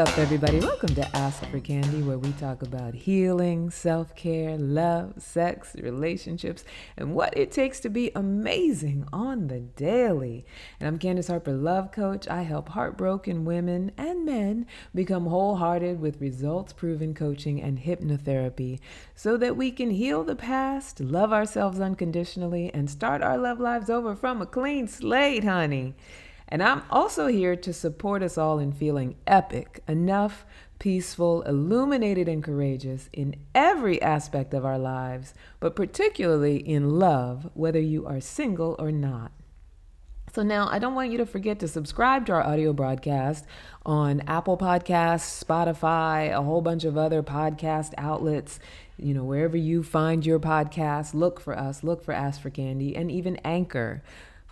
up, everybody? Welcome to Ask for Candy, where we talk about healing, self care, love, sex, relationships, and what it takes to be amazing on the daily. And I'm Candace Harper, love coach. I help heartbroken women and men become wholehearted with results proven coaching and hypnotherapy so that we can heal the past, love ourselves unconditionally, and start our love lives over from a clean slate, honey. And I'm also here to support us all in feeling epic, enough, peaceful, illuminated, and courageous in every aspect of our lives, but particularly in love, whether you are single or not. So now I don't want you to forget to subscribe to our audio broadcast on Apple Podcasts, Spotify, a whole bunch of other podcast outlets. You know, wherever you find your podcast, look for us, look for Ask for Candy, and even Anchor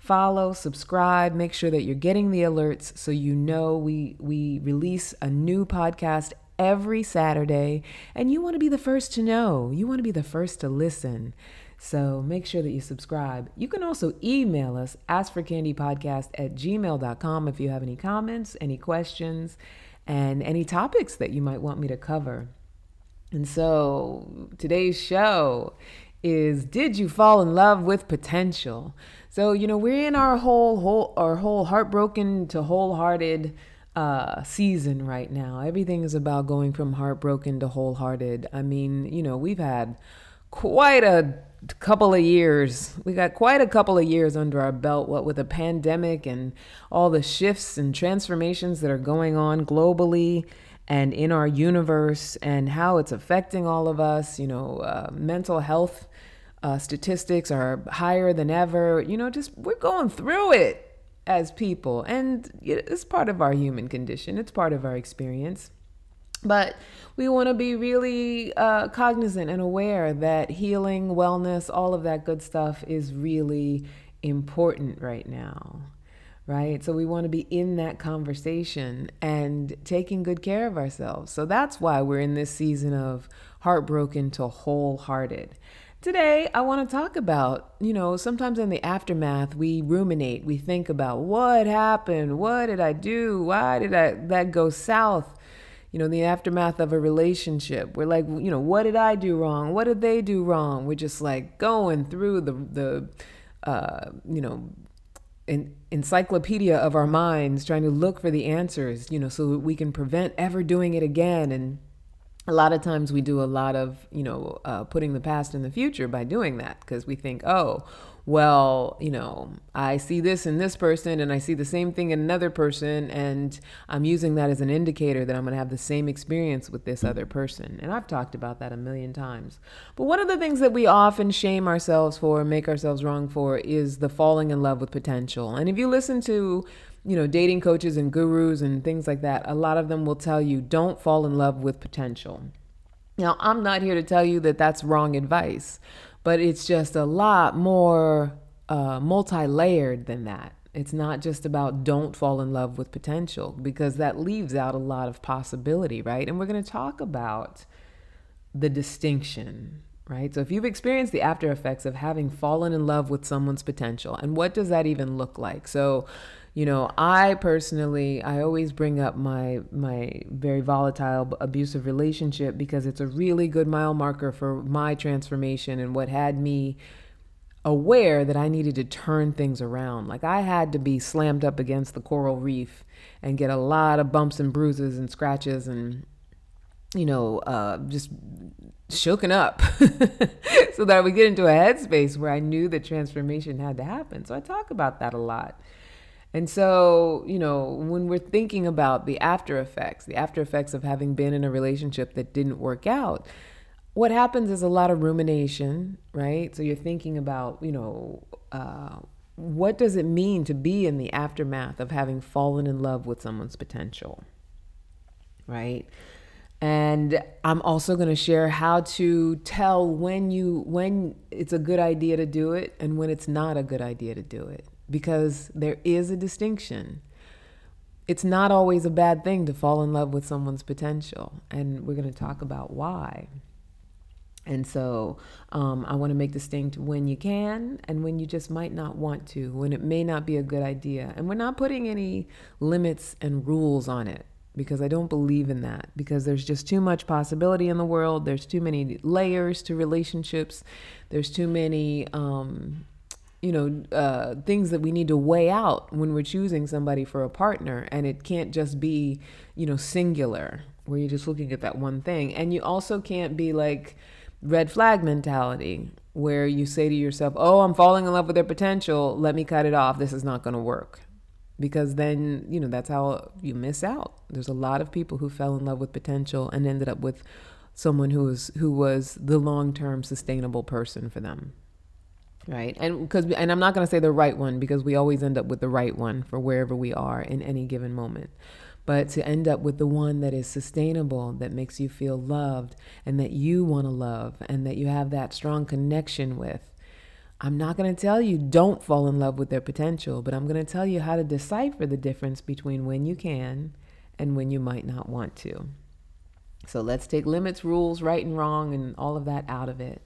follow, subscribe, make sure that you're getting the alerts so you know we we release a new podcast every Saturday and you want to be the first to know. You want to be the first to listen. So make sure that you subscribe. You can also email us, askforcandypodcast at gmail.com if you have any comments, any questions, and any topics that you might want me to cover. And so today's show is Did You Fall in Love with Potential? So, you know, we're in our whole whole our whole heartbroken to wholehearted uh season right now. Everything is about going from heartbroken to wholehearted. I mean, you know, we've had quite a couple of years. We got quite a couple of years under our belt what with a pandemic and all the shifts and transformations that are going on globally and in our universe and how it's affecting all of us, you know, uh, mental health uh, statistics are higher than ever. You know, just we're going through it as people, and it's part of our human condition. It's part of our experience. But we want to be really uh, cognizant and aware that healing, wellness, all of that good stuff is really important right now right? So we want to be in that conversation and taking good care of ourselves. So that's why we're in this season of heartbroken to wholehearted. Today, I want to talk about, you know, sometimes in the aftermath, we ruminate, we think about what happened, what did I do, why did I that go south? You know, the aftermath of a relationship. We're like, you know, what did I do wrong? What did they do wrong? We're just like going through the the uh, you know, an encyclopedia of our minds trying to look for the answers, you know, so that we can prevent ever doing it again and a lot of times we do a lot of you know uh, putting the past in the future by doing that because we think oh well you know i see this in this person and i see the same thing in another person and i'm using that as an indicator that i'm going to have the same experience with this other person. And i've talked about that a million times. But one of the things that we often shame ourselves for make ourselves wrong for is the falling in love with potential. And if you listen to you know, dating coaches and gurus and things like that, a lot of them will tell you don't fall in love with potential. Now, I'm not here to tell you that that's wrong advice, but it's just a lot more uh, multi layered than that. It's not just about don't fall in love with potential because that leaves out a lot of possibility, right? And we're going to talk about the distinction, right? So if you've experienced the after effects of having fallen in love with someone's potential, and what does that even look like? So, you know i personally i always bring up my my very volatile abusive relationship because it's a really good mile marker for my transformation and what had me aware that i needed to turn things around like i had to be slammed up against the coral reef and get a lot of bumps and bruises and scratches and you know uh, just shooken up so that I would get into a headspace where I knew that transformation had to happen. So I talk about that a lot. And so, you know, when we're thinking about the after effects, the after effects of having been in a relationship that didn't work out, what happens is a lot of rumination, right? So you're thinking about, you know, uh, what does it mean to be in the aftermath of having fallen in love with someone's potential, right? And I'm also going to share how to tell when you when it's a good idea to do it and when it's not a good idea to do it because there is a distinction. It's not always a bad thing to fall in love with someone's potential, and we're going to talk about why. And so um, I want to make distinct when you can and when you just might not want to, when it may not be a good idea. And we're not putting any limits and rules on it because I don't believe in that because there's just too much possibility in the world. There's too many layers to relationships. There's too many, um, you know, uh, things that we need to weigh out when we're choosing somebody for a partner. And it can't just be, you know, singular where you're just looking at that one thing. And you also can't be like, red flag mentality where you say to yourself, "Oh, I'm falling in love with their potential. Let me cut it off. This is not going to work." Because then, you know, that's how you miss out. There's a lot of people who fell in love with potential and ended up with someone who was who was the long-term sustainable person for them. Right? And because and I'm not going to say the right one because we always end up with the right one for wherever we are in any given moment but to end up with the one that is sustainable, that makes you feel loved and that you want to love and that you have that strong connection with. I'm not going to tell you don't fall in love with their potential, but I'm going to tell you how to decipher the difference between when you can and when you might not want to. So let's take limits, rules, right and wrong, and all of that out of it.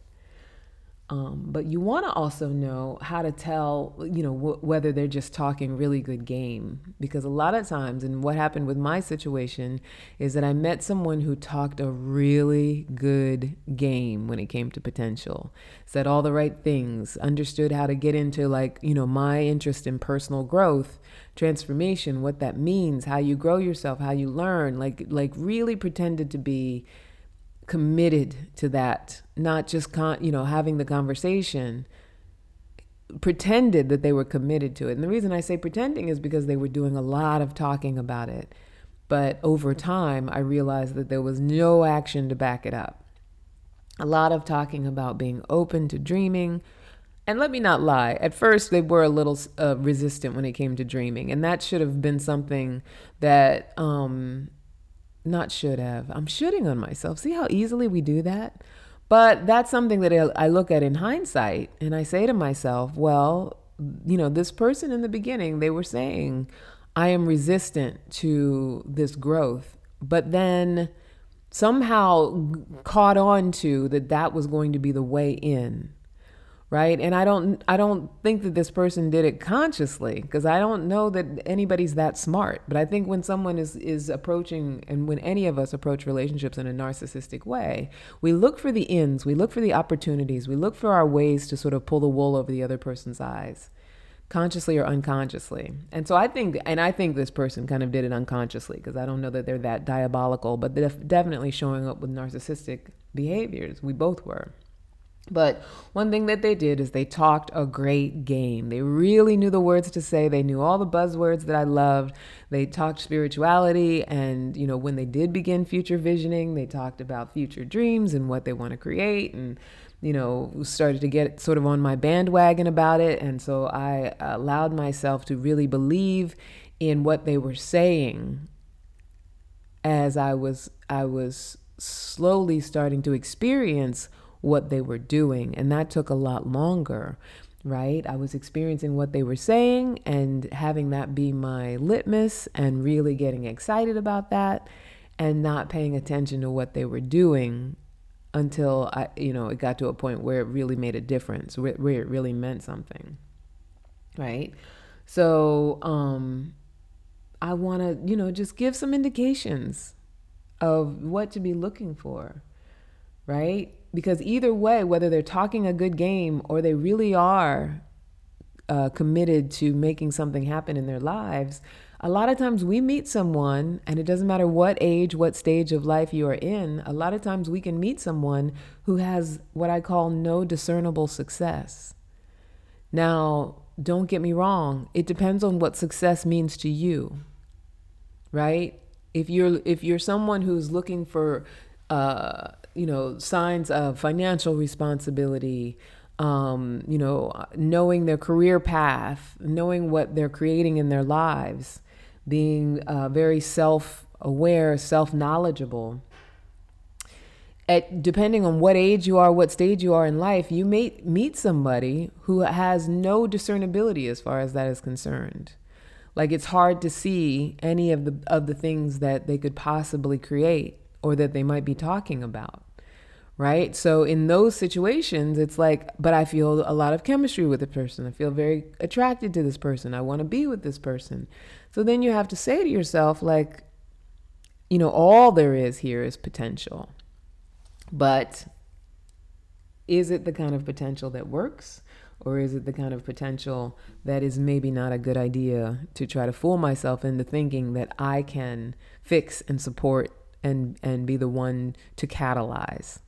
Um, but you want to also know how to tell, you know, wh- whether they're just talking really good game. Because a lot of times, and what happened with my situation is that I met someone who talked a really good game when it came to potential, said all the right things, understood how to get into, like, you know, my interest in personal growth, transformation, what that means, how you grow yourself, how you learn, like, like really pretended to be committed to that, not just con- you know having the conversation. Pretended that they were committed to it, and the reason I say pretending is because they were doing a lot of talking about it, but over time I realized that there was no action to back it up. A lot of talking about being open to dreaming. And let me not lie, at first they were a little uh, resistant when it came to dreaming. And that should have been something that um, not should have. I'm shooting on myself. See how easily we do that? But that's something that I look at in hindsight and I say to myself, well, you know, this person in the beginning, they were saying, I am resistant to this growth. But then somehow caught on to that that was going to be the way in right? And i don't i don't think that this person did it consciously because i don't know that anybody's that smart. But i think when someone is is approaching and when any of us approach relationships in a narcissistic way we look for the ends we look for the opportunities we look for our ways to sort of pull the wool over the other person's eyes consciously or unconsciously. And so i think and i think this person kind of did it unconsciously because i don't know that they're that diabolical but they're definitely showing up with narcissistic behaviors. We both were but one thing that they did is they talked a great game. They really knew the words to say. They knew all the buzzwords that I loved. They talked spirituality. And, you know, when they did begin future visioning, they talked about future dreams and what they want to create. And, you know, started to get sort of on my bandwagon about it. And so I allowed myself to really believe in what they were saying as I was, I was slowly starting to experience what they were doing. And that took a lot longer, right? I was experiencing what they were saying and having that be my litmus and really getting excited about that and not paying attention to what they were doing until I, you know, it got to a point where it really made a difference, where, where it really meant something, right? So, um, I want to, you know, just give some indications of what to be looking for, right? Because either way, whether they're talking a good game or they really are uh, committed to making something happen in their lives, a lot of times we meet someone, and it doesn't matter what age, what stage of life you are in, a lot of times we can meet someone who has what I call no discernible success. Now, don't get me wrong, it depends on what success means to you. Right? If you're if you're someone who's looking for uh, you know, signs of financial responsibility, um, you know, knowing their career path, knowing what they're creating in their lives, being uh, very self aware, self knowledgeable. At, depending on what age you are, what stage you are in life, you may meet somebody who has no discernibility as far as that is concerned. Like it's hard to see any of the of the things that they could possibly create or that they might be talking about, right? So in those situations, it's like, but I feel a lot of chemistry with the person. I feel very attracted to this person. I want to be with this person. So then you have to say to yourself, like, you know, all there is here is potential. But is it the kind of potential that works? Or is it the kind of potential that is maybe not a good idea to try to fool myself into thinking that I can fix and support and, and be the one to catalyze?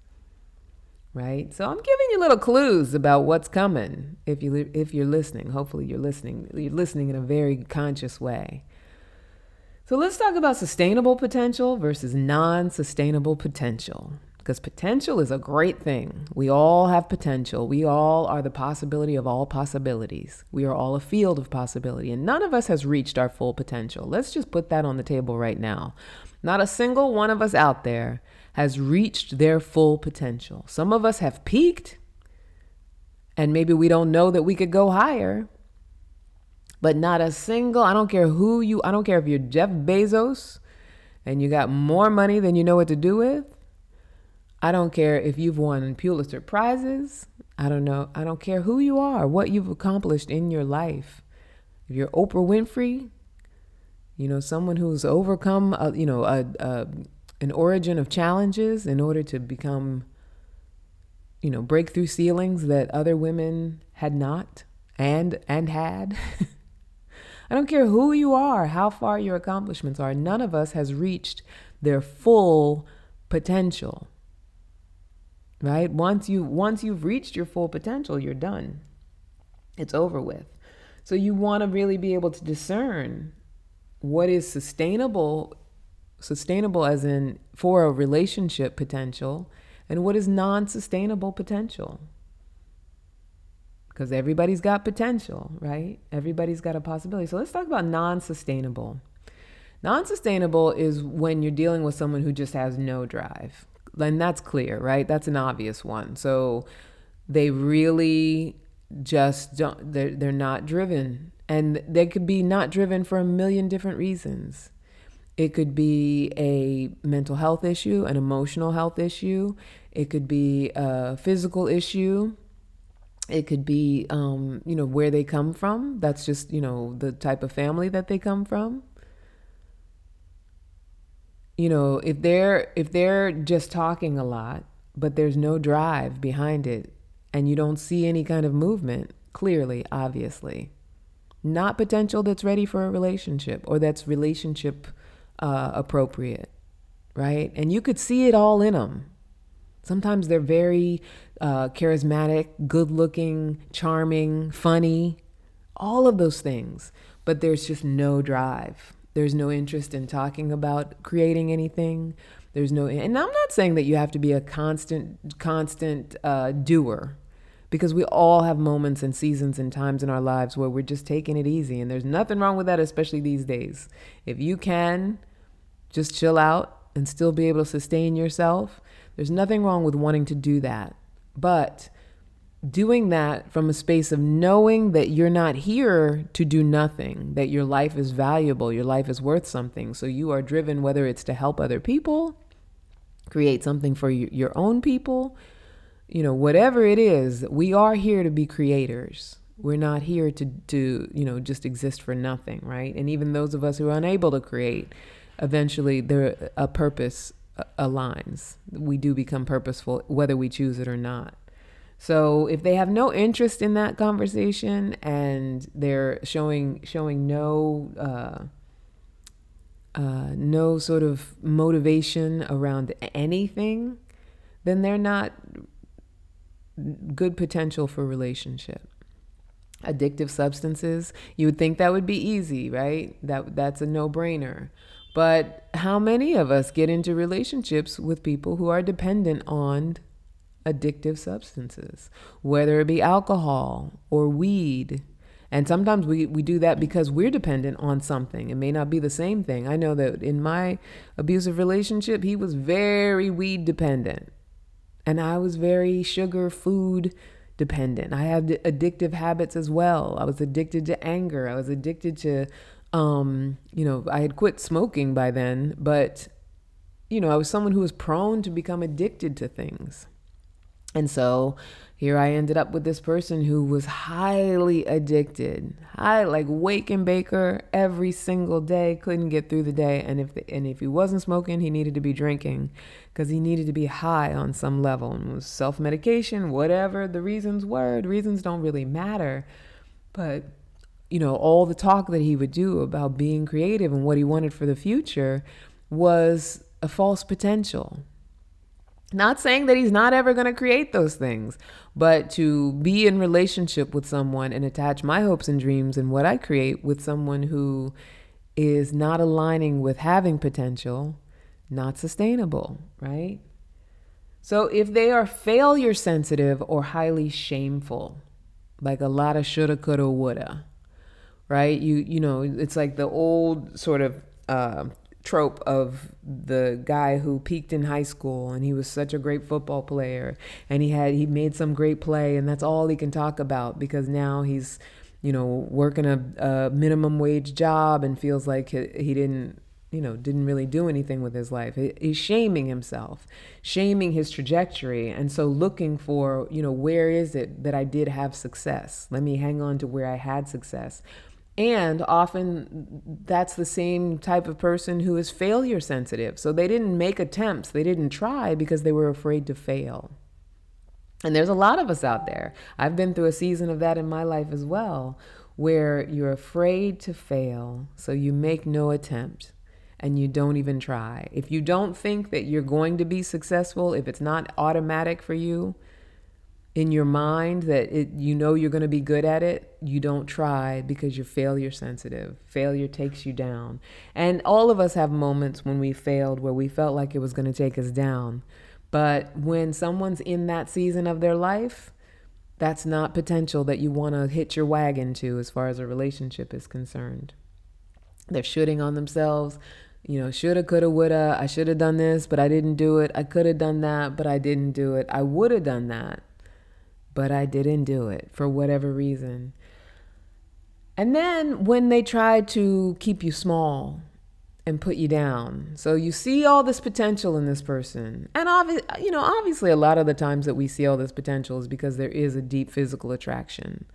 Right? So I'm giving you little clues about what's coming if you if you're listening. Hopefully you're listening. You're listening in a very conscious way. So let's talk about sustainable potential versus non-sustainable potential because potential is a great thing. We all have potential. We all are the possibility of all possibilities. We are all a field of possibility, and none of us has reached our full potential. Let's just put that on the table right now. Not a single one of us out there has reached their full potential. Some of us have peaked, and maybe we don't know that we could go higher. But not a single, I don't care who you, I don't care if you're Jeff Bezos and you got more money than you know what to do with. I don't care if you've won Pulitzer Prizes. I don't know. I don't care who you are, what you've accomplished in your life. If you're Oprah Winfrey, you know, someone who's overcome, a, you know, a, a, an origin of challenges in order to become, you know, break through ceilings that other women had not and and had. I don't care who you are, how far your accomplishments are. None of us has reached their full potential right once you once you've reached your full potential you're done it's over with so you want to really be able to discern what is sustainable sustainable as in for a relationship potential and what is non-sustainable potential. Because everybody's got potential right? Everybody's got a possibility. So let's talk about non-sustainable. Non-sustainable is when you're dealing with someone who just has no drive. And that's clear, right? That's an obvious one. So they really just don't they're, they're not driven and they could be not driven for a million different reasons. It could be a mental health issue an emotional health issue. It could be a physical issue. It could be um, you know where they come from. That's just you know the type of family that they come from. You know, if they're if they're just talking a lot, but there's no drive behind it and you don't see any kind of movement, clearly, obviously, not potential that's ready for a relationship or that's relationship uh, appropriate, right? And you could see it all in them. Sometimes they're very uh, charismatic, good looking, charming, funny, all of those things, but there's just no drive. There's no interest in talking about creating anything. There's no, and I'm not saying that you have to be a constant, constant uh, doer, because we all have moments and seasons and times in our lives where we're just taking it easy, and there's nothing wrong with that, especially these days. If you can just chill out and still be able to sustain yourself, there's nothing wrong with wanting to do that. But doing that from a space of knowing that you're not here to do nothing, that your life is valuable, your life is worth something. So you are driven, whether it's to help other people, create something for your own people, you know, whatever it is, we are here to be creators. We're not here to, to, you know, just exist for nothing, right? And even those of us who are unable to create, eventually there a purpose uh, aligns. We do become purposeful, whether we choose it or not. So if they have no interest in that conversation and they're showing showing no uh, uh, no sort of motivation around anything, then they're not good potential for relationship. Addictive substances, you would think that would be easy, right? That that's a no-brainer. But how many of us get into relationships with people who are dependent on addictive substances, whether it be alcohol or weed. And sometimes we, we do that because we're dependent on something. It may not be the same thing. I know that in my abusive relationship, he was very weed dependent. And I was very sugar food dependent. I had addictive habits as well. I was addicted to anger. I was addicted to, um, you know, I had quit smoking by then, but, you know, I was someone who was prone to become addicted to things. And so here I ended up with this person who was highly addicted, I like wake and baker every single day, couldn't get through the day, and if the, and if he wasn't smoking, he needed to be drinking because he needed to be high on some level. And was self medication, whatever the reasons were. The reasons don't really matter, but you know all the talk that he would do about being creative and what he wanted for the future was a false potential not saying that he's not ever going to create those things, but to be in relationship with someone and attach my hopes and dreams and what I create with someone who is not aligning with having potential, not sustainable, right? So if they are failure sensitive or highly shameful, like a lot of shoulda, coulda, woulda, right? You you know, it's like the old sort of uh, trope of the guy who peaked in high school and he was such a great football player and he had he made some great play and that's all he can talk about because now he's you know working a, a minimum wage job and feels like he, he didn't you know didn't really do anything with his life. He's shaming himself shaming his trajectory and so looking for you know where is it that i did have success? Let me hang on to where i had success and often that's the same type of person who is failure sensitive. So they didn't make attempts, they didn't try because they were afraid to fail. And there's a lot of us out there. I've been through a season of that in my life as well, where you're afraid to fail, so you make no attempt and you don't even try. If you don't think that you're going to be successful, if it's not automatic for you, in your mind that it, you know you're going to be good at it, you don't try because you're failure sensitive. Failure takes you down. And all of us have moments when we failed where we felt like it was going to take us down. But when someone's in that season of their life, that's not potential that you want to hit your wagon to as far as a relationship is concerned. They're shooting on themselves. You know, shoulda, coulda, woulda. I should have done this, but I didn't do it. I could have done that, but I didn't do it. I would have done that but I didn't do it for whatever reason. And then when they try to keep you small and put you down, so you see all this potential in this person, and obviously, you know, obviously, a lot of the times that we see all this potential is because there is a deep physical attraction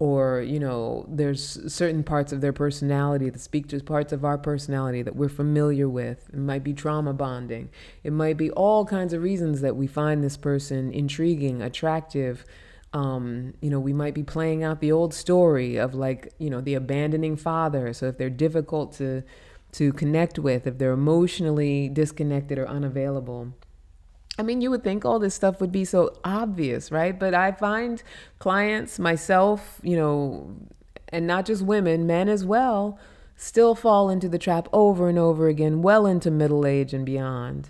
or you know there's certain parts of their personality that speak to parts of our personality that we're familiar with. It might be trauma bonding. It might be all kinds of reasons that we find this person intriguing attractive. Um, you know we might be playing out the old story of like you know the abandoning father. So if they're difficult to to connect with if they're emotionally disconnected or unavailable I mean, you would think all this stuff would be so obvious, right? But I find clients, myself, you know, and not just women, men as well, still fall into the trap over and over again, well into middle age and beyond.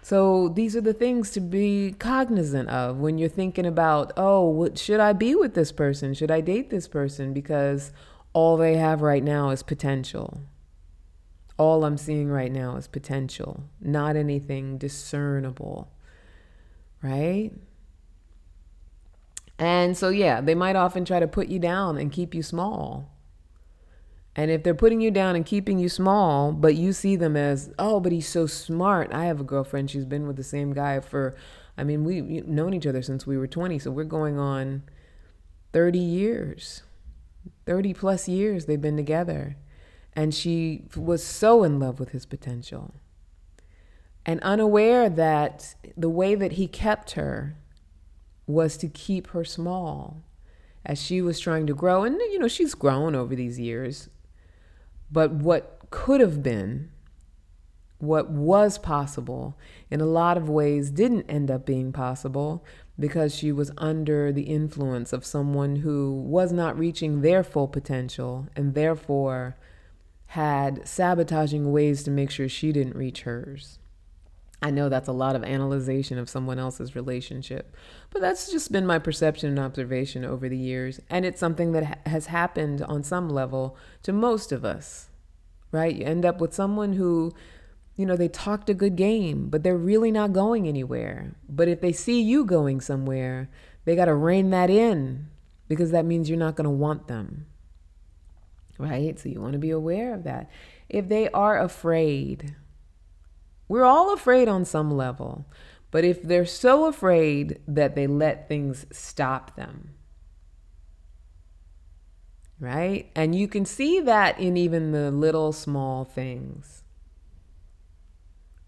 So these are the things to be cognizant of when you're thinking about, oh, what, should I be with this person? Should I date this person? Because all they have right now is potential. All I'm seeing right now is potential, not anything discernible, right? And so, yeah, they might often try to put you down and keep you small. And if they're putting you down and keeping you small, but you see them as, oh, but he's so smart. I have a girlfriend, she's been with the same guy for, I mean, we've known each other since we were 20. So we're going on 30 years, 30 plus years they've been together. And she was so in love with his potential and unaware that the way that he kept her was to keep her small as she was trying to grow. And, you know, she's grown over these years. But what could have been, what was possible, in a lot of ways didn't end up being possible because she was under the influence of someone who was not reaching their full potential and therefore had sabotaging ways to make sure she didn't reach hers. I know that's a lot of analyzation of someone else's relationship, but that's just been my perception and observation over the years. And it's something that ha- has happened on some level to most of us, right? You end up with someone who, you know, they talked a good game, but they're really not going anywhere. But if they see you going somewhere, they got to rein that in because that means you're not going to want them right? So you want to be aware of that. If they are afraid, we're all afraid on some level, But if they're so afraid that they let things stop them, right? And you can see that in even the little small things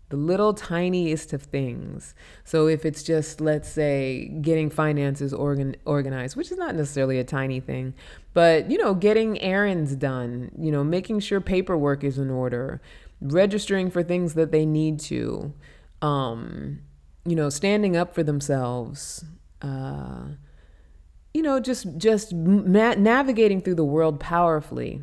the little tiniest of things. So if it's just, let's say, getting finances organ- organized, which is not necessarily a tiny thing, but you know, getting errands done, you know, making sure paperwork is in order, registering for things that they need to, um, you know, standing up for themselves. Uh, you know, just just ma- navigating through the world powerfully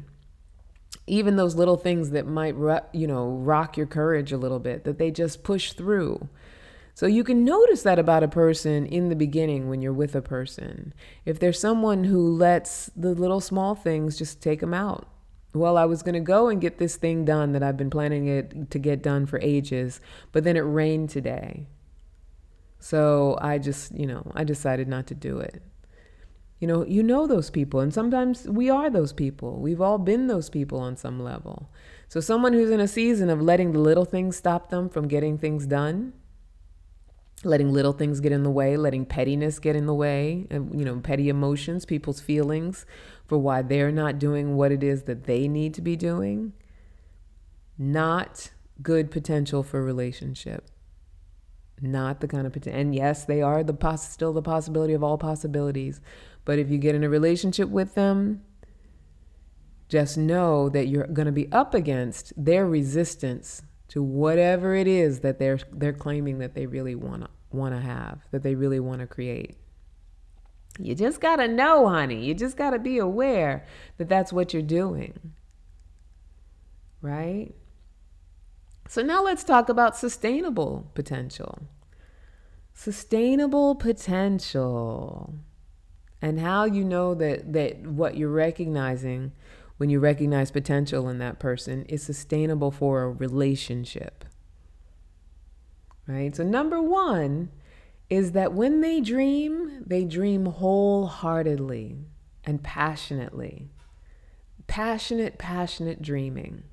even those little things that might you know rock your courage a little bit that they just push through. So you can notice that about a person in the beginning when you're with a person. If there's someone who lets the little small things just take them out. Well i was going to go and get this thing done that i've been planning it to get done for ages but then it rained today. So i just you know i decided not to do it you know, you know those people, and sometimes we are those people. We've all been those people on some level. So, someone who's in a season of letting the little things stop them from getting things done, letting little things get in the way, letting pettiness get in the way, and, you know, petty emotions, people's feelings for why they're not doing what it is that they need to be doing, not good potential for relationship not the kind of potential. And yes, they are the poss- still the possibility of all possibilities, but if you get in a relationship with them, just know that you're going to be up against their resistance to whatever it is that they're they're claiming that they really want to want to have, that they really want to create. You just got to know, honey. You just got to be aware that that's what you're doing. Right? So now let's talk about sustainable potential. Sustainable potential and how you know that that what you're recognizing when you recognize potential in that person is sustainable for a relationship right? So number 1 is that when they dream they dream wholeheartedly and passionately. Passionate passionate dreaming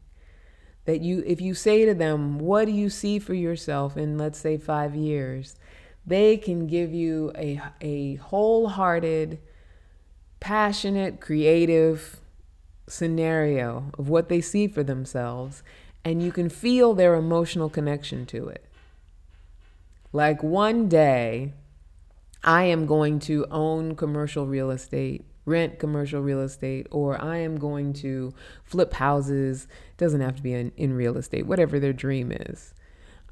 that you if you say to them what do you see for yourself in let's say 5 years they can give you a, a wholehearted, passionate, creative scenario of what they see for themselves, and you can feel their emotional connection to it. Like one day, I am going to own commercial real estate, rent commercial real estate, or I am going to flip houses. Doesn't have to be in, in real estate, whatever their dream is.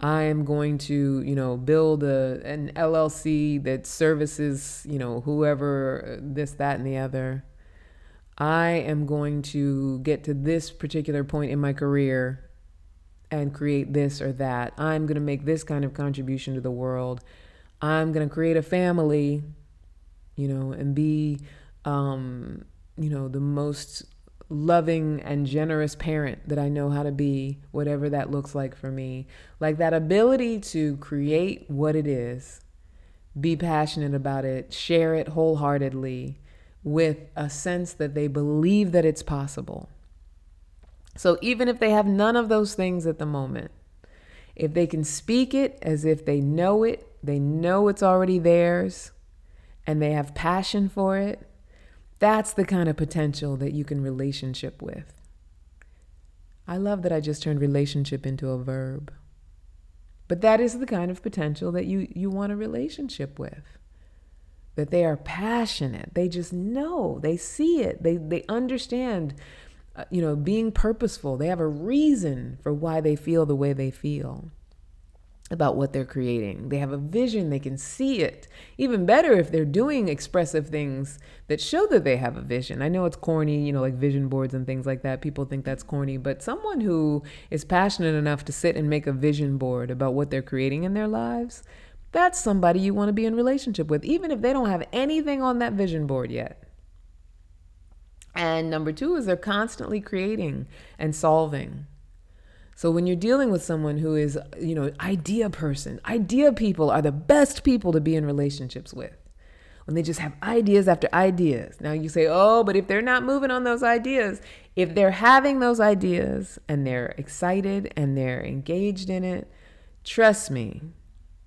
I am going to, you know, build a an LLC that services, you know, whoever uh, this, that, and the other. I am going to get to this particular point in my career and create this or that. I'm going to make this kind of contribution to the world. I'm going to create a family, you know, and be, um, you know, the most loving and generous parent that I know how to be, whatever that looks like for me. Like that ability to create what it is, be passionate about it, share it wholeheartedly with a sense that they believe that it's possible. So even if they have none of those things at the moment, if they can speak it as if they know it, they know it's already theirs, and they have passion for it, that's the kind of potential that you can relationship with. I love that I just turned relationship into a verb. But that is the kind of potential that you, you want a relationship with. That they are passionate. They just know. They see it. They, they understand, uh, you know, being purposeful. They have a reason for why they feel the way they feel about what they're creating. They have a vision, they can see it. Even better if they're doing expressive things that show that they have a vision. I know it's corny, you know, like vision boards and things like that. People think that's corny, but someone who is passionate enough to sit and make a vision board about what they're creating in their lives, that's somebody you want to be in relationship with, even if they don't have anything on that vision board yet. And number two is they're constantly creating and solving so when you're dealing with someone who is, you know, idea person, idea people are the best people to be in relationships with. When they just have ideas after ideas. Now you say, "Oh, but if they're not moving on those ideas, if they're having those ideas and they're excited and they're engaged in it, trust me,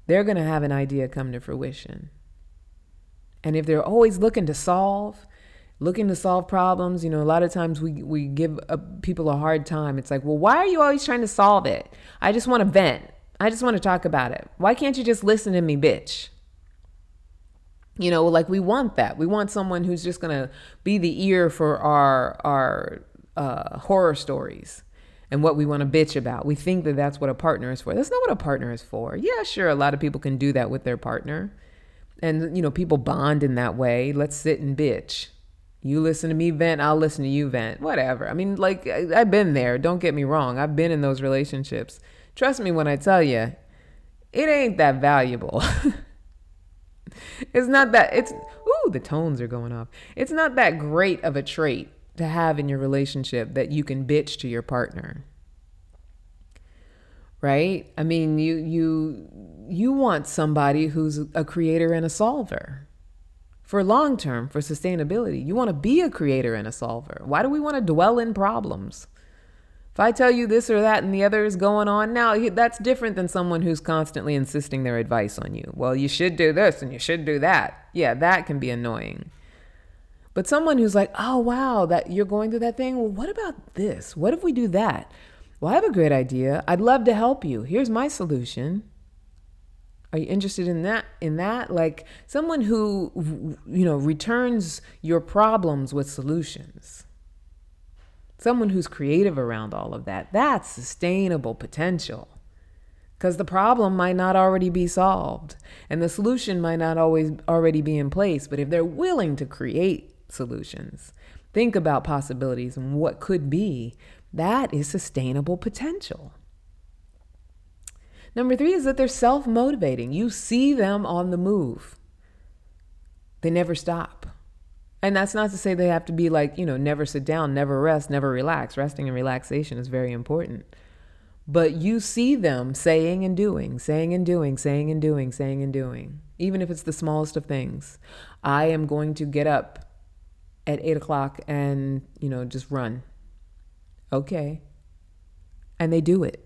they're going to have an idea come to fruition. And if they're always looking to solve, looking to solve problems, you know, a lot of times we, we give uh, people a hard time. It's like, well, why are you always trying to solve it? I just want to vent. I just want to talk about it. Why can't you just listen to me, bitch? You know, like we want that. We want someone who's just going to be the ear for our our uh, horror stories and what we want to bitch about. We think that that's what a partner is for. That's not what a partner is for. Yeah, sure, a lot of people can do that with their partner. And, you know, people bond in that way. Let's sit and bitch. You listen to me vent, I'll listen to you vent. Whatever. I mean, like, I, have been there. Don't get me wrong. I've been in those relationships. Trust me when I tell you, it ain't that valuable. it's not that, it's, ooh, the tones are going off. It's not that great of a trait to have in your relationship that you can bitch to your partner right i mean you you you want somebody who's a creator and a solver for long term for sustainability you want to be a creator and a solver why do we want to dwell in problems if i tell you this or that and the other is going on now that's different than someone who's constantly insisting their advice on you well you should do this and you should do that yeah that can be annoying but someone who's like, oh, wow, that you're going through that thing. Well, what about this? What if we do that? Well, I have a great idea. I'd love to help you. Here's my solution. Are you interested in that? In that? Like someone who, you know, returns your problems with solutions. Someone who's creative around all of that. That's sustainable potential. Because the problem might not already be solved and the solution might not always already be in place. But if they're willing to create solutions. Think about possibilities and what could be. That is sustainable potential. Number three is that they're self motivating. You see them on the move, they never stop. And that's not to say they have to be like, you know, never sit down, never rest, never relax. Resting and relaxation is very important. But you see them saying and doing, saying and doing, saying and doing, saying and doing, even if it's the smallest of things. I am going to get up at eight o'clock and, you know, just run. Okay. And they do it.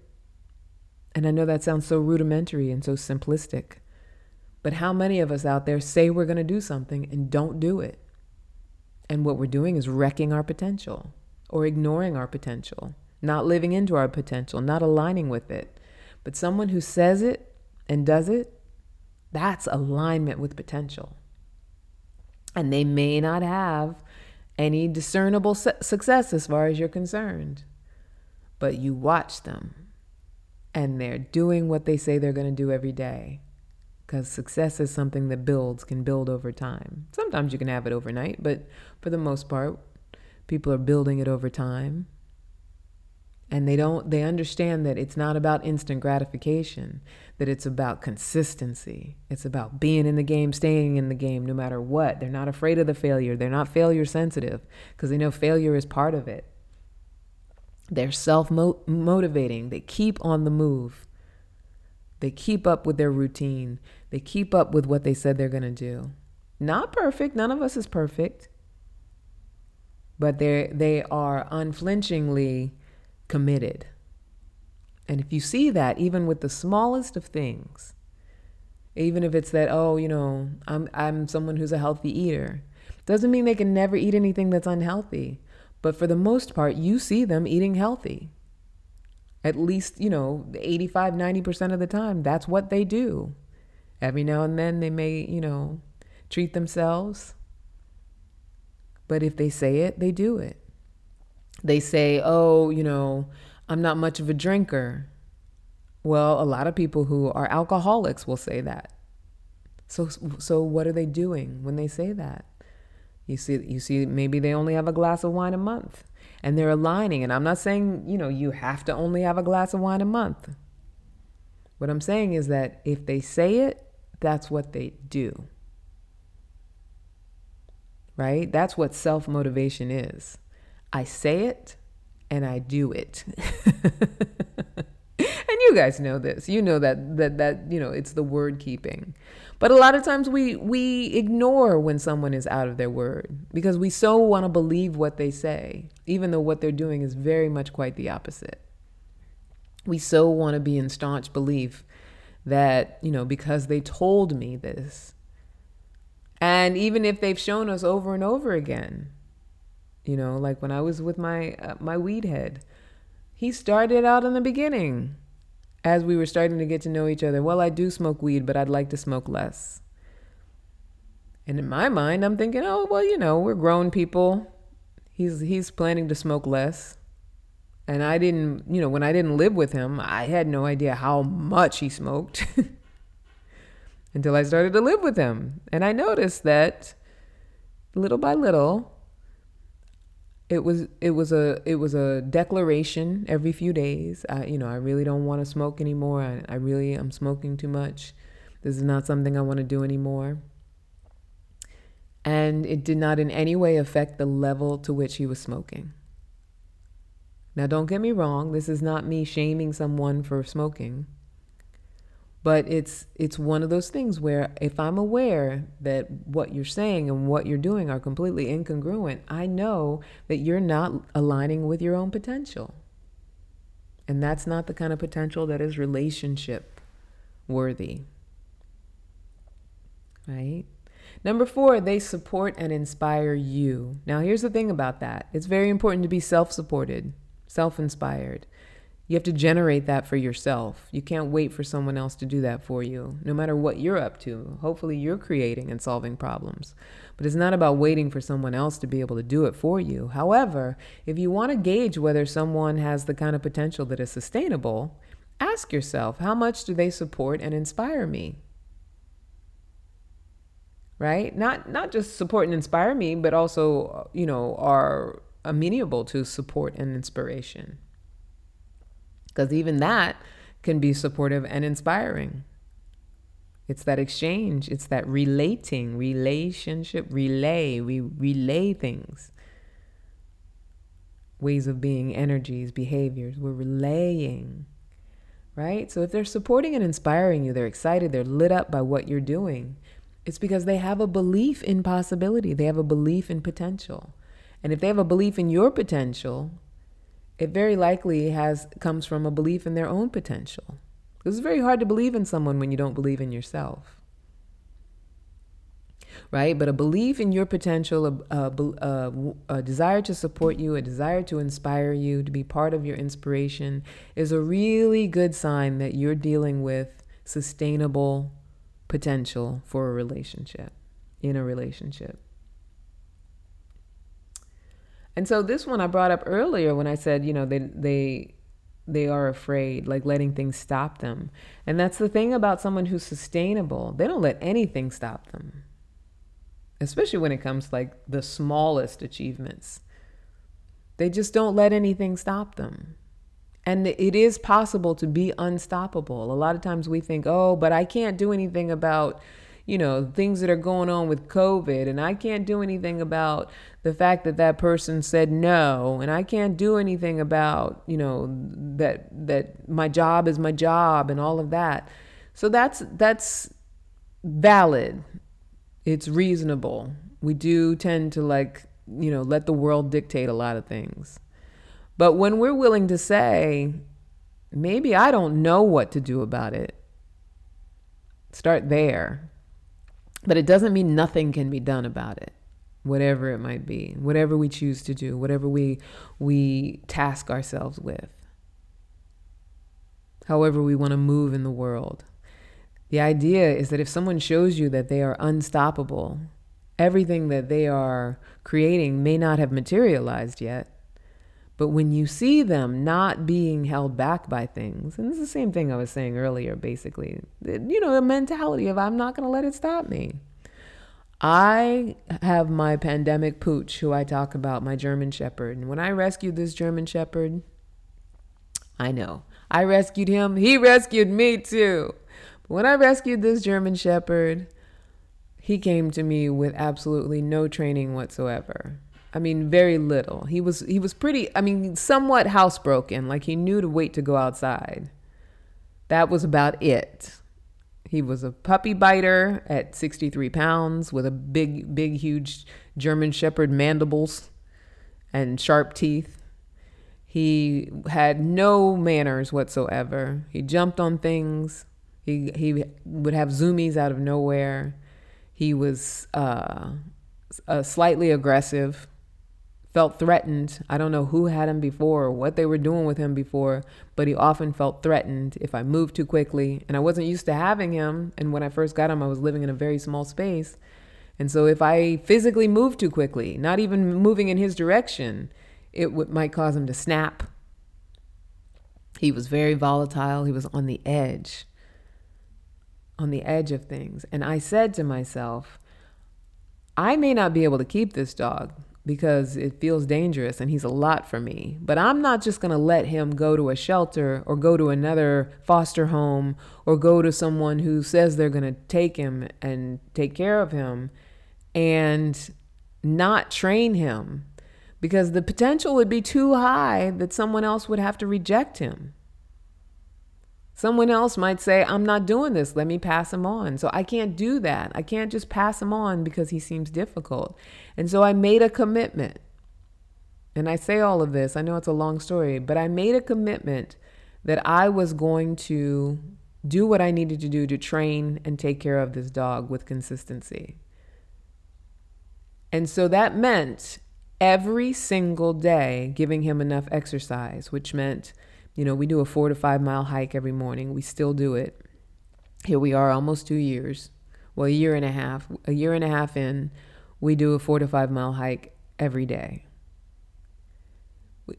And I know that sounds so rudimentary and so simplistic. But how many of us out there say we're going to do something and don't do it? And what we're doing is wrecking our potential or ignoring our potential, not living into our potential, not aligning with it. But someone who says it and does it, that's alignment with potential. And they may not have any discernible su- success as far as you're concerned. But you watch them and they're doing what they say they're going to do every day. Because success is something that builds, can build over time. Sometimes you can have it overnight, but for the most part, people are building it over time. And they don't they understand that it's not about instant gratification that it's about consistency. It's about being in the game staying in the game no matter what. They're not afraid of the failure. They're not failure sensitive because they know failure is part of it they're self motivating they keep on the move. They keep up with their routine. They keep up with what they said they're going to do. Not perfect. None of us is perfect. But they they are unflinchingly committed. And if you see that, even with the smallest of things, even if it's that, oh, you know, I'm, I'm someone who's a healthy eater, doesn't mean they can never eat anything that's unhealthy. But for the most part, you see them eating healthy. At least, you know, 85, 90% of the time, that's what they do. Every now and then they may, you know, treat themselves. But if they say it, they do it they say, oh, you know, I'm not much of a drinker. Well, a lot of people who are alcoholics will say that. So, so what are they doing when they say that? You see, you see, maybe they only have a glass of wine a month, and they're aligning. And I'm not saying you know you have to only have a glass of wine a month. What I'm saying is that if they say it, that's what they do. Right? That's what self motivation is. I say it and I do it. guys know this. You know that that that you know it's the word keeping. But a lot of times we we ignore when someone is out of their word because we so want to believe what they say, even though what they're doing is very much quite the opposite. We so want to be in staunch belief that, you know, because they told me this. And even if they've shown us over and over again, you know, like when I was with my uh, my weed head, he started out in the beginning as we were starting to get to know each other. Well, I do smoke weed, but I'd like to smoke less. And in my mind, I'm thinking, oh, well, you know, we're grown people. He's he's planning to smoke less. And I didn't, you know, when I didn't live with him, I had no idea how much he smoked until I started to live with him. And I noticed that little by little, it was it was a it was a declaration every few days. I, you know, I really don't want to smoke anymore. I, I really am smoking too much. This is not something I want to do anymore. And it did not in any way affect the level to which he was smoking. Now, don't get me wrong, this is not me shaming someone for smoking. But it's it's one of those things where if I'm aware that what you're saying and what you're doing are completely incongruent, I know that you're not aligning with your own potential. And that's not the kind of potential that is relationship worthy. Right? Number four, they support and inspire you. Now, here's the thing about that it's very important to be self supported self inspired. You have to generate that for yourself. You can't wait for someone else to do that for you, no matter what you're up to. Hopefully, you're creating and solving problems. But it's not about waiting for someone else to be able to do it for you. However, if you want to gauge whether someone has the kind of potential that is sustainable, ask yourself how much do they support and inspire me? Right? Not not just support and inspire me, but also, you know, are amenable to support and inspiration. Because even that can be supportive and inspiring. It's that exchange, it's that relating, relationship, relay. We relay things, ways of being, energies, behaviors. We're relaying, right? So if they're supporting and inspiring you, they're excited, they're lit up by what you're doing, it's because they have a belief in possibility, they have a belief in potential. And if they have a belief in your potential, it very likely has comes from a belief in their own potential. It's very hard to believe in someone when you don't believe in yourself. Right? But a belief in your potential, a, a, a, a, desire to support you, a desire to inspire you, to be part of your inspiration, is a really good sign that you're dealing with sustainable potential for a relationship, in a relationship. And so this one I brought up earlier when I said, you know, they they they are afraid, like letting things stop them. And that's the thing about someone who's sustainable. They don't let anything stop them. Especially when it comes to like the smallest achievements. They just don't let anything stop them. And it is possible to be unstoppable. A lot of times we think, oh, but I can't do anything about, you know, things that are going on with COVID, and I can't do anything about the fact that that person said no, and I can't do anything about, you know, that that my job is my job and all of that. So that's that's valid. It's reasonable. We do tend to like, you know, let the world dictate a lot of things. But when we're willing to say, maybe I don't know what to do about it, start there but it doesn't mean nothing can be done about it, whatever it might be, whatever we choose to do, whatever we, we task ourselves with, however we want to move in the world. The idea is that if someone shows you that they are unstoppable, everything that they are creating may not have materialized yet, but when you see them not being held back by things, and this is the same thing I was saying earlier, basically, you know, the mentality of I'm not going to let it stop me. I have my pandemic pooch, who I talk about, my German Shepherd. And when I rescued this German Shepherd, I know I rescued him, he rescued me too. But when I rescued this German Shepherd, he came to me with absolutely no training whatsoever. I mean, very little. He was he was pretty. I mean, somewhat housebroken. Like he knew to wait to go outside. That was about it. He was a puppy biter at 63 pounds with a big, big, huge German Shepherd mandibles and sharp teeth. He had no manners whatsoever. He jumped on things. He he would have zoomies out of nowhere. He was uh, uh, slightly aggressive, felt threatened. I don't know who had him before or what they were doing with him before, but he often felt threatened if I moved too quickly. And I wasn't used to having him. And when I first got him, I was living in a very small space. And so if I physically moved too quickly, not even moving in his direction, it w- might cause him to snap. He was very volatile. He was on the edge, on the edge of things. And I said to myself, I may not be able to keep this dog because it feels dangerous and he's a lot for me. But I'm not just going to let him go to a shelter or go to another foster home or go to someone who says they're going to take him and take care of him and not train him because the potential would be too high that someone else would have to reject him. Someone else might say, I'm not doing this, let me pass him on. So I can't do that. I can't just pass him on because he seems difficult. And so I made a commitment. And I say all of this, I know it's a long story, but I made a commitment that I was going to do what I needed to do to train and take care of this dog with consistency. And so that meant every single day giving him enough exercise, which meant, you know, we do a four to five mile hike every morning. We still do it. Here we are almost two years, well, a year and a half, a year and a half in, we do a four to five mile hike every day.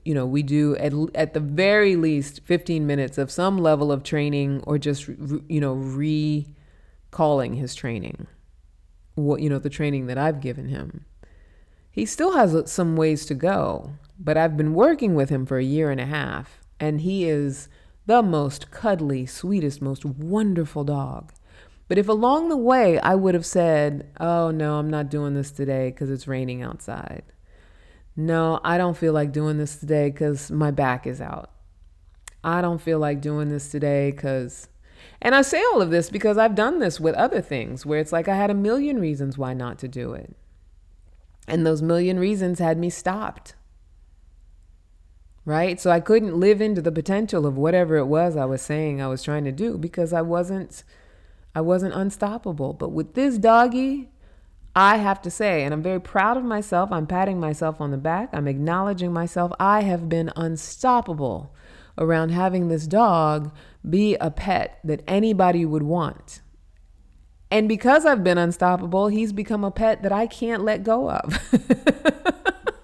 You know, we do at, at the very least 15 minutes of some level of training or just, you know, recalling his training, what, you know, the training that I've given him. He still has uh, some ways to go, but I've been working with him for a year and a half, and he is the most cuddly, sweetest, most wonderful dog. But if along the way I would have said, Oh, no, I'm not doing this today because it's raining outside. No, I don't feel like doing this today because my back is out. I don't feel like doing this today because. And I say all of this because I've done this with other things where it's like I had a million reasons why not to do it. And those million reasons had me stopped. Right? So I couldn't live into the potential of whatever it was I was saying I was trying to do because I wasn't I wasn't unstoppable. But with this doggy, I have to say, and I'm very proud of myself. I'm patting myself on the back. I'm acknowledging myself. I have been unstoppable around having this dog be a pet that anybody would want. And because I've been unstoppable, he's become a pet that I can't let go of.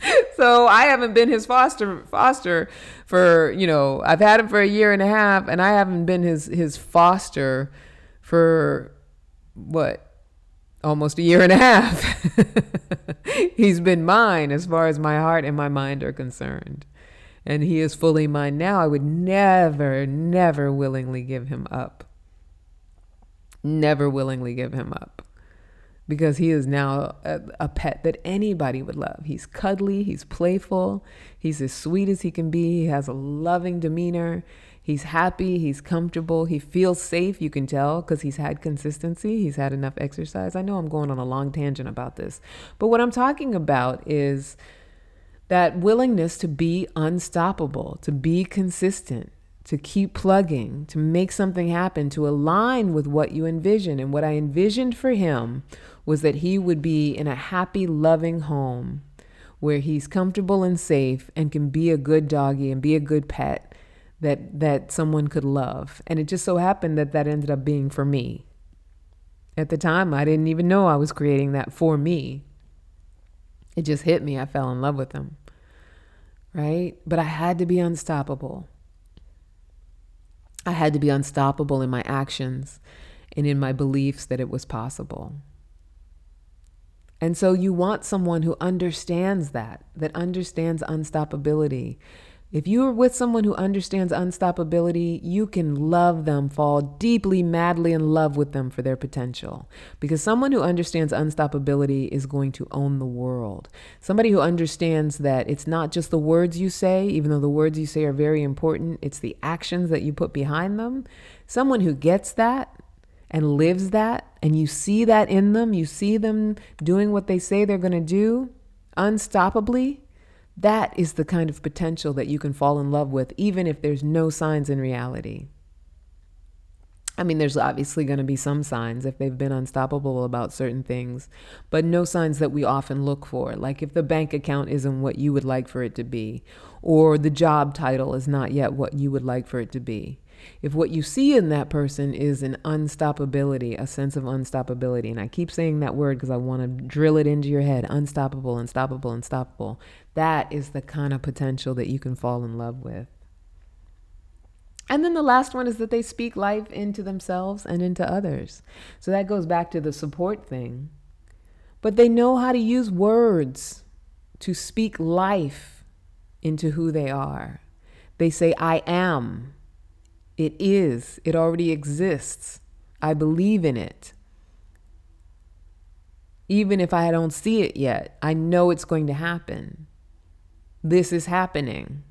so I haven't been his foster foster for, you know, I've had him for a year and a half and I haven't been his his foster for what? Almost a year and a half. He's been mine as far as my heart and my mind are concerned. And he is fully mine now. I would never, never willingly give him up never willingly give him up because he is now a, a, pet that anybody would love. He's cuddly, he's playful, he's as sweet as he can be, he has a loving demeanor, he's happy, he's comfortable, he feels safe, you can tell because he's had consistency, he's had enough exercise. I know I'm going on a long tangent about this, but what I'm talking about is that willingness to be unstoppable, to be consistent, to keep plugging, to make something happen, to align with what you envision. And what I envisioned for him was that he would be in a happy, loving home where he's comfortable and safe and can be a good doggy and be a good pet that that someone could love. And it just so happened that that ended up being for me. At the time, I didn't even know I was creating that for me. It just hit me. I fell in love with him. Right? But I had to be unstoppable. I had to be unstoppable in my actions and in my beliefs that it was possible. And so you want someone who understands that, that understands unstoppability, if you are with someone who understands unstoppability, you can love them, fall deeply, madly in love with them for their potential. Because someone who understands unstoppability is going to own the world. Somebody who understands that it's not just the words you say, even though the words you say are very important, it's the actions that you put behind them. Someone who gets that and lives that, and you see that in them, you see them doing what they say they're going to do unstoppably that is the kind of potential that you can fall in love with, even if there's no signs in reality. I mean, there's obviously going to be some signs if they've been unstoppable about certain things, but no signs that we often look for. Like if the bank account isn't what you would like for it to be, or the job title is not yet what you would like for it to be. If what you see in that person is an unstoppability, a sense of unstoppability, and I keep saying that word because I want to drill it into your head unstoppable, unstoppable, unstoppable. That is the kind of potential that you can fall in love with. And then the last one is that they speak life into themselves and into others. So that goes back to the support thing. But they know how to use words to speak life into who they are. They say, I am. It is. It already exists. I believe in it. Even if I don't see it yet, I know it's going to happen. This is happening.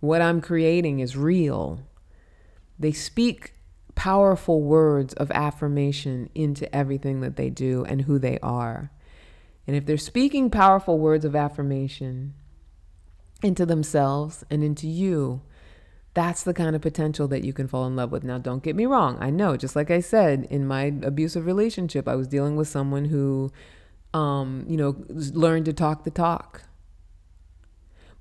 What I'm creating is real. They speak powerful words of affirmation into everything that they do and who they are. And if they're speaking powerful words of affirmation into themselves and into you, that's the kind of potential that you can fall in love with. Now, don't get me wrong. I know, just like I said, in my abusive relationship, I was dealing with someone who, um, you know, learned to talk the talk.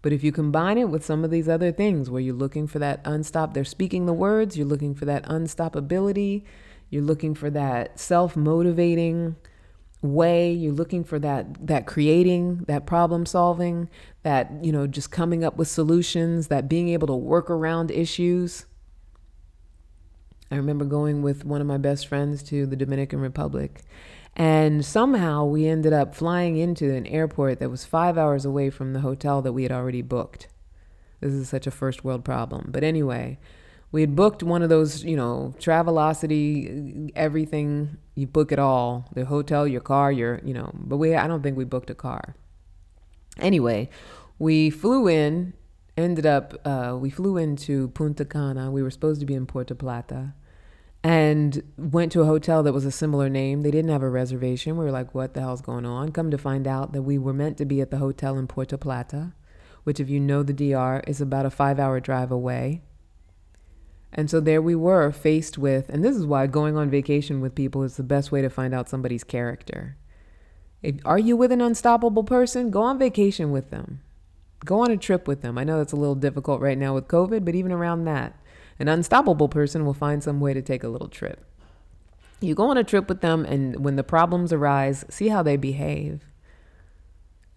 But if you combine it with some of these other things where you're looking for that unstop, they're speaking the words, you're looking for that unstoppability, you're looking for that self motivating way, you're looking for that that creating, that problem solving, that, you know, just coming up with solutions, that being able to work around issues. I remember going with one of my best friends to the Dominican Republic and somehow we ended up flying into an airport that was five hours away from the hotel that we had already booked. This is such a first world problem. But anyway, we had booked one of those, you know, Travelocity, everything, you book it all the hotel, your car, your, you know, but we, I don't think we booked a car. Anyway, we flew in, ended up, uh, we flew into Punta Cana. We were supposed to be in Puerto Plata and went to a hotel that was a similar name. They didn't have a reservation. We were like, what the hell's going on? Come to find out that we were meant to be at the hotel in Puerto Plata, which, if you know the DR, is about a five hour drive away. And so there we were, faced with, and this is why going on vacation with people is the best way to find out somebody's character. If, are you with an unstoppable person? Go on vacation with them. Go on a trip with them. I know that's a little difficult right now with COVID, but even around that, an unstoppable person will find some way to take a little trip. You go on a trip with them, and when the problems arise, see how they behave.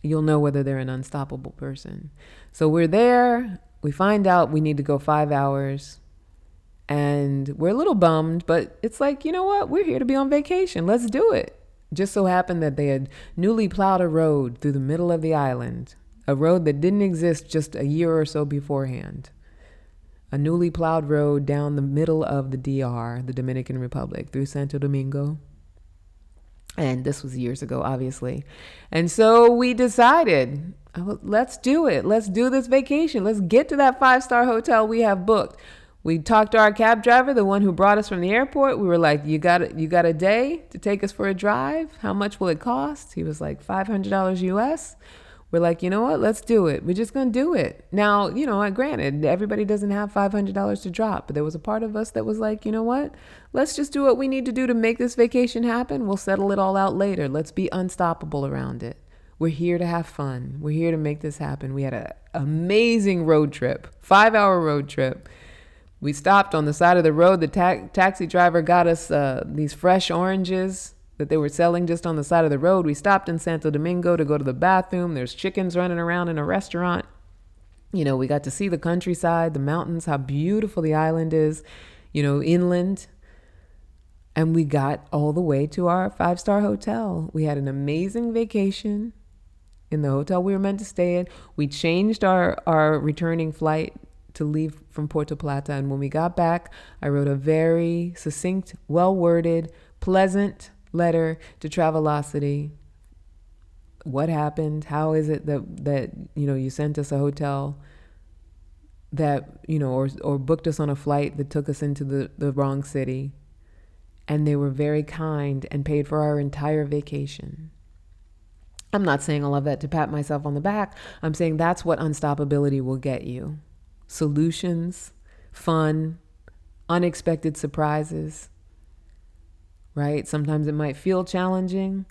You'll know whether they're an unstoppable person. So we're there. We find out we need to go five hours. And we're a little bummed, but it's like, you know what? We're here to be on vacation. Let's do it. Just so happened that they had newly plowed a road through the middle of the island, a road that didn't exist just a year or so beforehand a newly plowed road down the middle of the DR, the Dominican Republic, through Santo Domingo. And this was years ago, obviously. And so we decided, oh, let's do it. Let's do this vacation. Let's get to that five star hotel we have booked. We talked to our cab driver, the one who brought us from the airport. We were like, "You got you got a day to take us for a drive? How much will it cost?" He was like, "$500 US." we're like, you know what? Let's do it. We're just going to do it. Now, you know, granted, everybody doesn't have $500 to drop, but there was a part of us that was like, you know what? Let's just do what we need to do to make this vacation happen. We'll settle it all out later. Let's be unstoppable around it. We're here to have fun. We're here to make this happen. We had an amazing road trip, five hour road trip. We stopped on the side of the road. The ta- taxi driver got us uh, these fresh oranges that they were selling just on the side of the road. We stopped in Santo Domingo to go to the bathroom. There's chickens running around in a restaurant. You know, we got to see the countryside, the mountains, how beautiful the island is, you know, inland. And we got all the way to our five star hotel. We had an amazing vacation in the hotel we were meant to stay in. We changed our, our returning flight to leave from Puerto Plata. And when we got back, I wrote a very succinct, well worded, pleasant, letter to Travelocity. What happened? How is it that that you know you sent us a hotel that you know or or booked us on a flight that took us into the the wrong city? And they were very kind and paid for our entire vacation. I'm not saying all of that to pat myself on the back. I'm saying that's what unstoppability will get you. Solutions, fun, unexpected surprises, right? Sometimes it might feel challenging,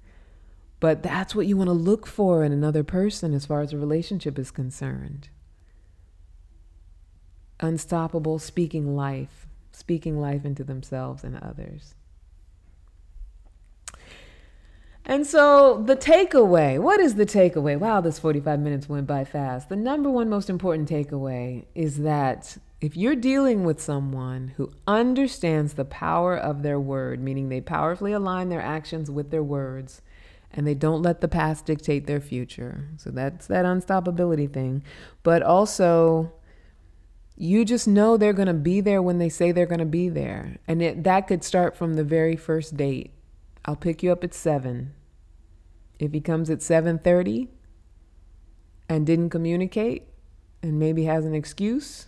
but that's what you want to look for in another person as far as a relationship is concerned. Unstoppable, speaking life, speaking life into themselves and others. And so, the takeaway what is the takeaway? Wow, this 45 minutes went by fast. The number one most important takeaway is that if you're dealing with someone who understands the power of their word, meaning they powerfully align their actions with their words, and they don't let the past dictate their future. So that's that unstoppability thing. But also, you just know they're going to be there when they say they're going to be there. And it, that could start from the very first date. I'll pick you up at 7. If he comes at 7:30 and didn't communicate and maybe has an excuse,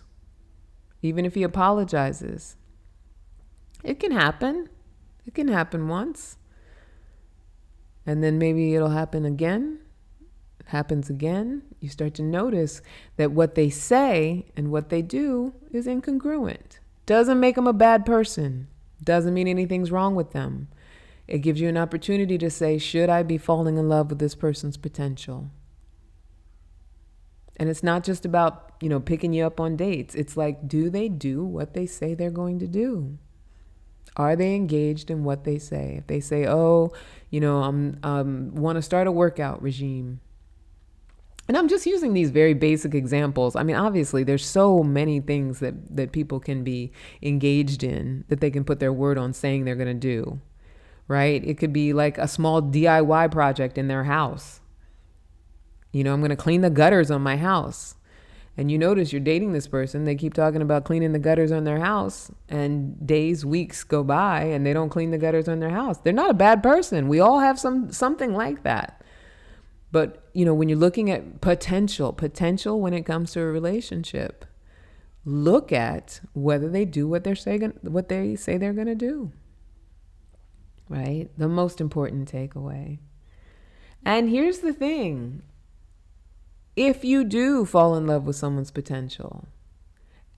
even if he apologizes. It can happen. It can happen once. And then maybe it'll happen again. It happens again. You start to notice that what they say and what they do is incongruent. Doesn't make them a bad person. Doesn't mean anything's wrong with them. It gives you an opportunity to say, should I be falling in love with this person's potential? And it's not just about, you know, picking you up on dates. It's like, do they do what they say they're going to do? Are they engaged in what they say? If they say, "Oh, you know, I'm um want to start a workout regime." And I'm just using these very basic examples. I mean, obviously, there's so many things that that people can be engaged in that they can put their word on saying they're going to do right? It could be like a small DIY project in their house. You know, I'm going to clean the gutters on my house. And you notice you're dating this person, they keep talking about cleaning the gutters on their house, and days, weeks go by and they don't clean the gutters on their house. They're not a bad person. We all have some something like that. But, you know, when you're looking at potential, potential when it comes to a relationship, look at whether they do what they're saying what they say they're going to do right? The most important takeaway. And here's the thing if you do fall in love with someone's potential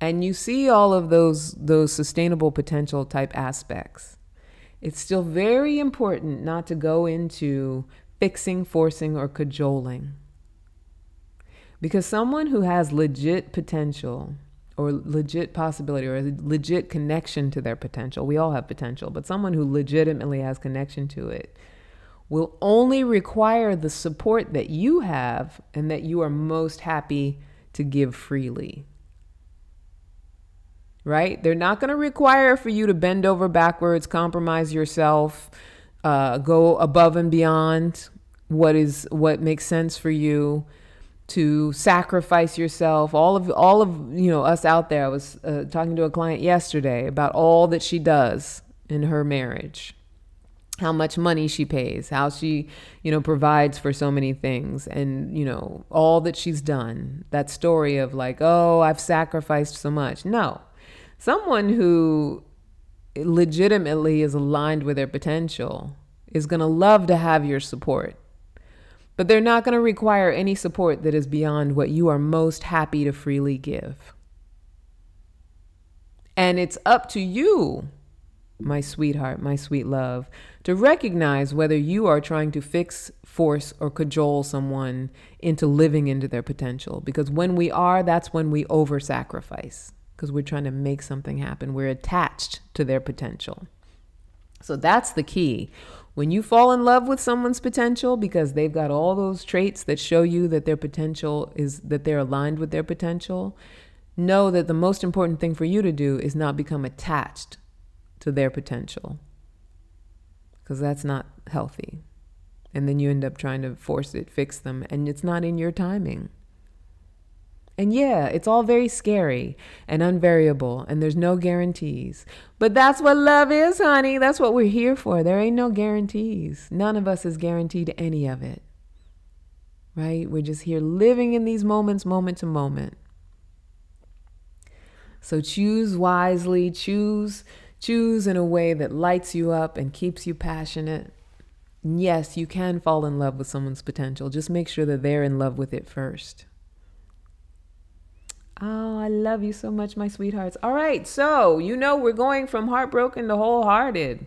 and you see all of those those sustainable potential type aspects it's still very important not to go into fixing forcing or cajoling because someone who has legit potential or legit possibility or a legit connection to their potential. We all have potential, but someone who legitimately has connection to it will only require the support that you have and that you are most happy to give freely. Right? They're not going to require for you to bend over backwards, compromise yourself, uh, go above and beyond what is what makes sense for you to sacrifice yourself. All of all of you know us out there i was uh, talking to a client yesterday about all that she does in her marriage. How much money she pays how she you know provides for so many things and you know all that she's done. That story of like oh i've sacrificed so much. No. Someone who legitimately is aligned with their potential is going to love to have your support but they're not going to require any support that is beyond what you are most happy to freely give. And it's up to you, my sweetheart, my sweet love, to recognize whether you are trying to fix, force, or cajole someone into living into their potential. Because when we are, that's when we over sacrifice, because we're trying to make something happen. We're attached to their potential. So that's the key. When you fall in love with someone's potential because they've got all those traits that show you that their potential is that they're aligned with their potential, know that the most important thing for you to do is not become attached to their potential because that's not healthy. And then you end up trying to force it, fix them, and it's not in your timing. And yeah, it's all very scary and unvariable, and there's no guarantees. But that's what love is, honey. That's what we're here for. There ain't no guarantees. None of us is guaranteed any of it. Right? We're just here living in these moments, moment to moment. So choose wisely, choose choose in a way that lights you up and keeps you passionate. Yes, you can fall in love with someone's potential. Just make sure that they're in love with it first. Oh, I love you so much, my sweethearts. All right, so you know we're going from heartbroken to wholehearted.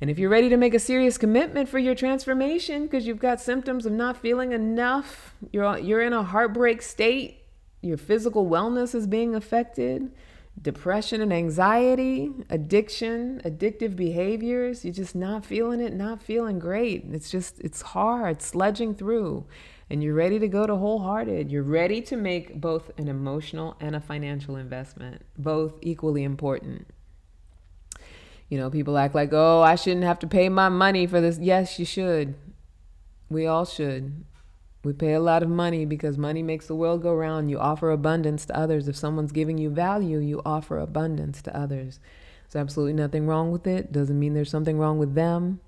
And if you're ready to make a serious commitment for your transformation because you've got symptoms of not feeling enough, you're you're in a heartbreak state, your physical wellness is being affected, depression and anxiety, addiction, addictive behaviors, you're just not feeling it, not feeling great. It's just it's hard sledging through and you're ready to go to wholehearted. You're ready to make both an emotional and a financial investment, both equally important. You know, people act like, oh, I shouldn't have to pay my money for this. Yes, you should. We all should. We pay a lot of money because money makes the world go round. You offer abundance to others. If someone's giving you value, you offer abundance to others. There's absolutely nothing wrong with it. Doesn't mean there's something wrong with them.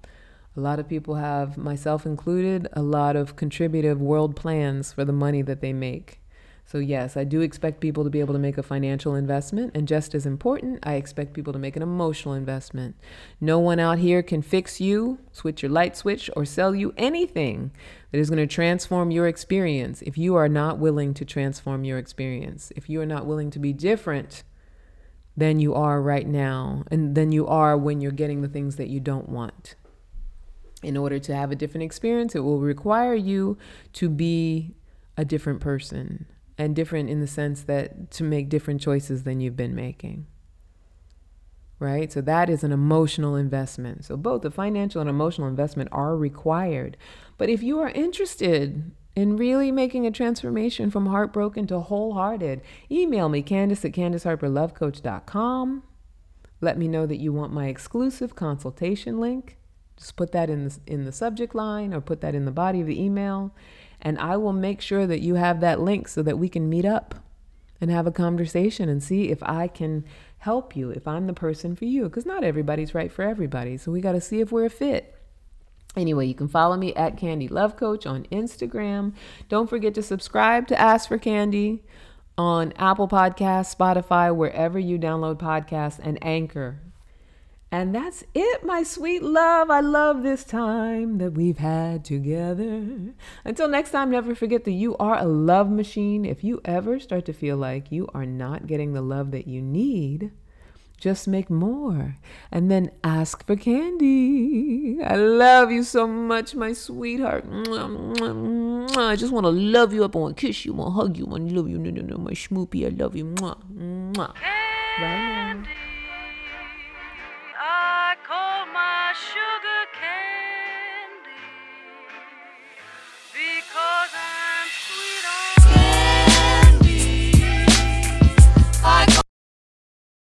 A lot of people have, myself included, a lot of contributive world plans for the money that they make. So, yes, I do expect people to be able to make a financial investment. And just as important, I expect people to make an emotional investment. No one out here can fix you, switch your light switch, or sell you anything that is going to transform your experience if you are not willing to transform your experience. If you are not willing to be different than you are right now, and than you are when you're getting the things that you don't want in order to have a different experience, it will require you to be a different person and different in the sense that to make different choices than you've been making. Right? So that is an emotional investment. So both the financial and emotional investment are required. But if you are interested in really making a transformation from heartbroken to wholehearted, email me, Candace at CandaceHarperLoveCoach.com. Let me know that you want my exclusive consultation link. Just put that in the, in the subject line or put that in the body of the email. And I will make sure that you have that link so that we can meet up and have a conversation and see if I can help you, if I'm the person for you. Because not everybody's right for everybody. So we got to see if we're a fit. Anyway, you can follow me at Candy Love Coach on Instagram. Don't forget to subscribe to Ask for Candy on Apple Podcasts, Spotify, wherever you download podcasts, and Anchor. And that's it, my sweet love. I love this time that we've had together. Until next time, never forget that you are a love machine. If you ever start to feel like you are not getting the love that you need, just make more and then ask for candy. I love you so much, my sweetheart. I just want to love you up. I want to kiss you. I want to hug you. I want to love you. No, no, no, my schmoopy. I love you. Bye. I call my sugar cane.